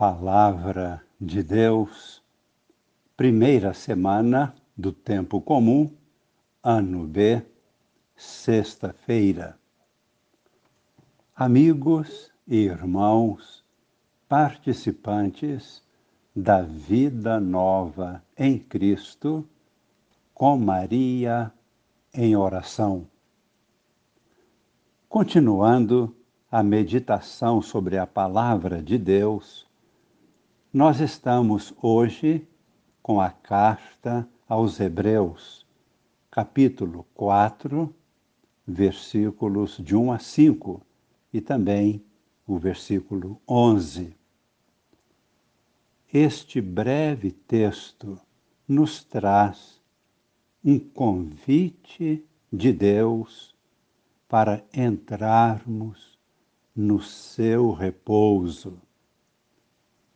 Palavra de Deus, primeira semana do Tempo Comum, ano B, sexta-feira. Amigos e irmãos, participantes da vida nova em Cristo, com Maria em oração. Continuando a meditação sobre a palavra de Deus, nós estamos hoje com a carta aos Hebreus, capítulo 4, versículos de 1 a 5 e também o versículo 11. Este breve texto nos traz um convite de Deus para entrarmos no seu repouso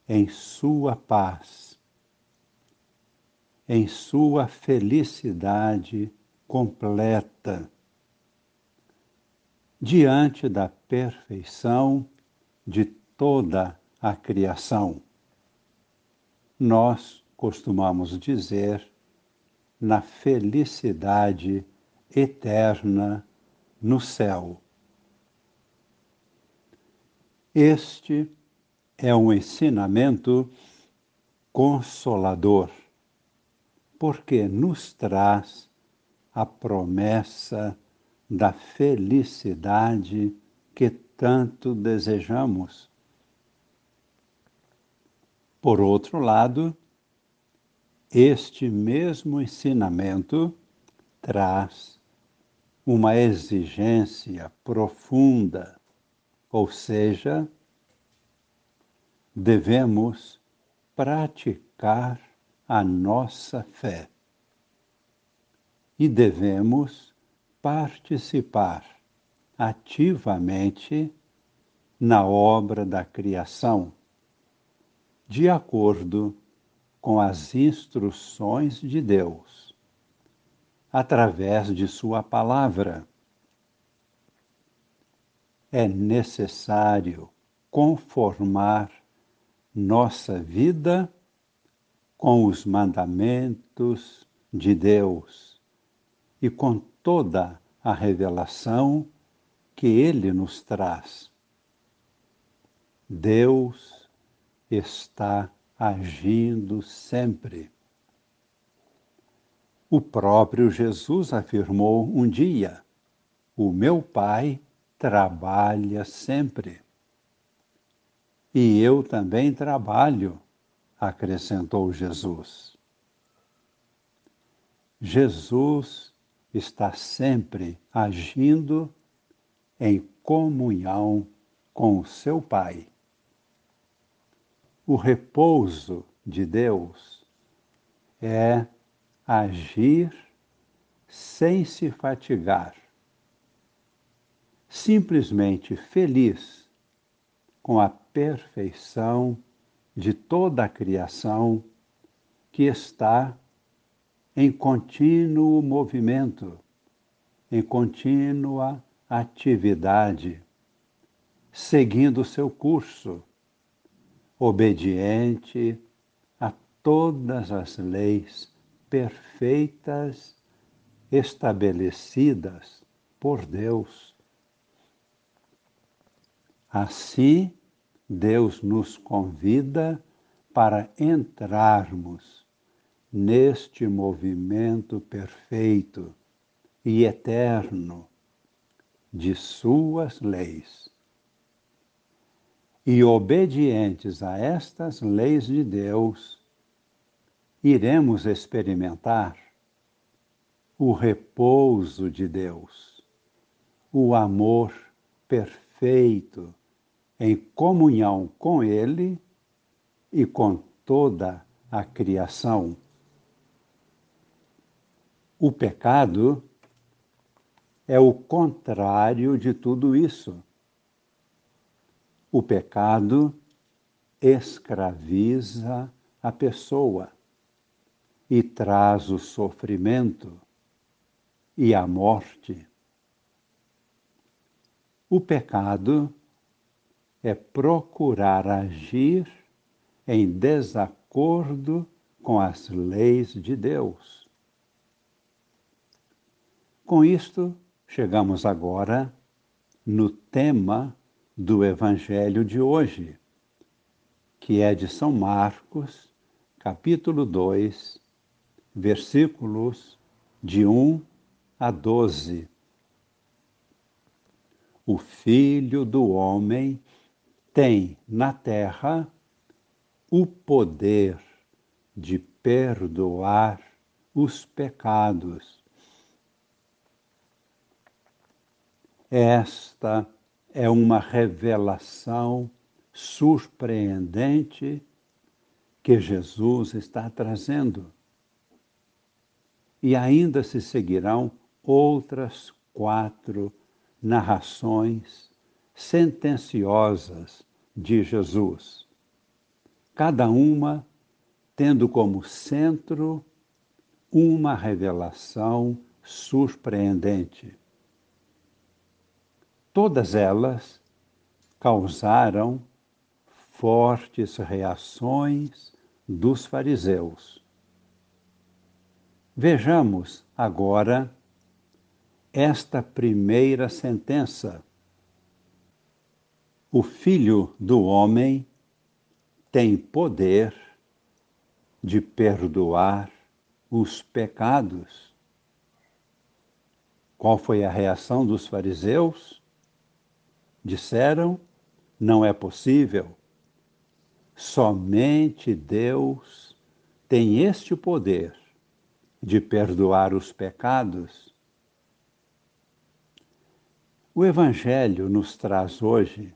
em sua paz, em sua felicidade completa, diante da perfeição de toda a criação. Nós costumamos dizer na felicidade eterna no céu. Este é um ensinamento consolador, porque nos traz a promessa da felicidade que tanto desejamos. Por outro lado, este mesmo ensinamento traz uma exigência profunda, ou seja, devemos praticar a nossa fé e devemos participar ativamente na obra da criação, de acordo com as instruções de Deus, através de Sua palavra. É necessário conformar nossa vida com os mandamentos de Deus e com toda a revelação que Ele nos traz. Deus está agindo sempre. O próprio Jesus afirmou um dia: O meu Pai trabalha sempre. E eu também trabalho, acrescentou Jesus. Jesus está sempre agindo em comunhão com o seu Pai. O repouso de Deus é agir sem se fatigar, simplesmente feliz com a perfeição de toda a criação que está em contínuo movimento, em contínua atividade, seguindo o seu curso, obediente a todas as leis perfeitas estabelecidas por Deus. Assim, Deus nos convida para entrarmos neste movimento perfeito e eterno de Suas leis. E obedientes a estas leis de Deus, iremos experimentar o repouso de Deus, o amor perfeito em comunhão com Ele e com toda a criação. O pecado é o contrário de tudo isso. O pecado escraviza a pessoa e traz o sofrimento e a morte. O pecado é procurar agir em desacordo com as leis de Deus. Com isto, chegamos agora no tema do Evangelho de hoje, que é de São Marcos, capítulo 2, versículos de 1 a 12. O Filho do Homem tem na terra o poder de perdoar os pecados. Esta é uma revelação surpreendente que Jesus está trazendo. E ainda se seguirão outras quatro narrações sentenciosas de Jesus, cada uma tendo como centro uma revelação surpreendente. Todas elas causaram fortes reações dos fariseus. Vejamos agora esta primeira sentença. O Filho do Homem tem poder de perdoar os pecados. Qual foi a reação dos fariseus? Disseram: não é possível. Somente Deus tem este poder de perdoar os pecados. O Evangelho nos traz hoje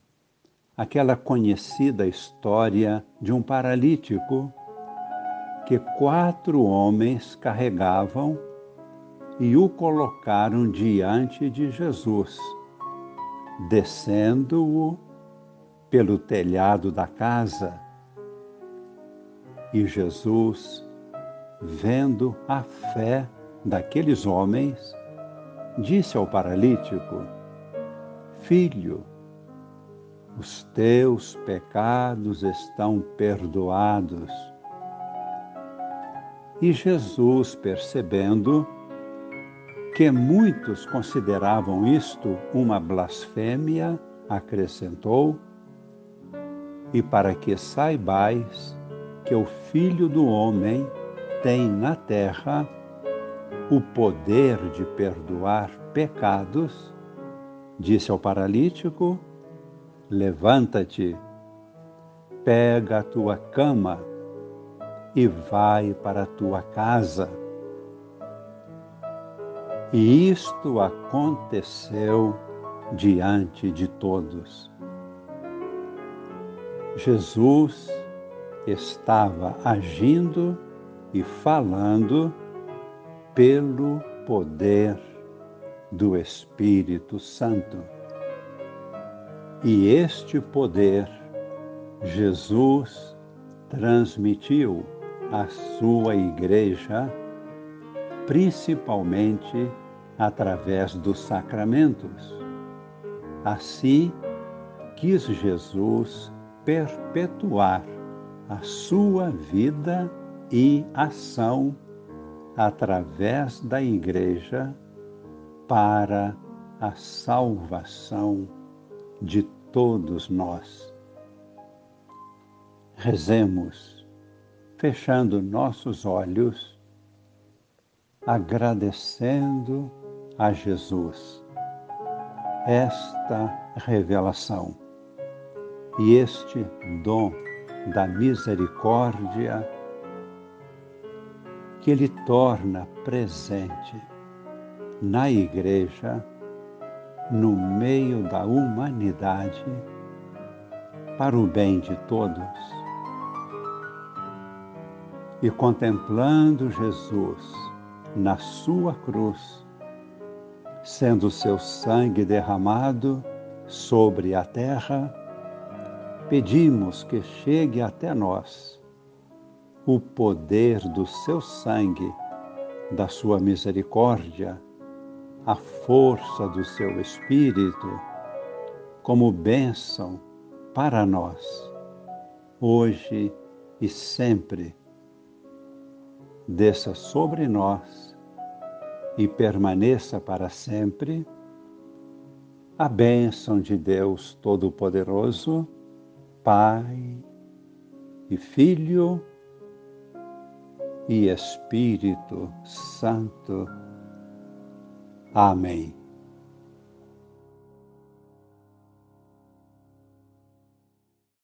aquela conhecida história de um paralítico que quatro homens carregavam e o colocaram diante de Jesus, descendo-o pelo telhado da casa. E Jesus, vendo a fé daqueles homens, disse ao paralítico: Filho, os teus pecados estão perdoados. E Jesus, percebendo que muitos consideravam isto uma blasfêmia, acrescentou: E para que saibais que o Filho do Homem tem na terra o poder de perdoar pecados, disse ao paralítico: Levanta-te, pega a tua cama e vai para a tua casa. E isto aconteceu diante de todos. Jesus estava agindo e falando pelo poder do Espírito Santo. E este poder Jesus transmitiu à sua igreja, principalmente através dos sacramentos. Assim, quis Jesus perpetuar a sua vida e ação através da igreja para a salvação de todos nós. Rezemos, fechando nossos olhos, agradecendo a Jesus esta revelação e este dom da misericórdia que Ele torna presente na Igreja no meio da humanidade para o bem de todos. E contemplando Jesus na sua cruz, sendo seu sangue derramado sobre a terra, pedimos que chegue até nós o poder do seu sangue, da sua misericórdia, a força do seu Espírito como bênção para nós, hoje e sempre desça sobre nós e permaneça para sempre a bênção de Deus Todo-Poderoso, Pai e Filho e Espírito Santo. Amém.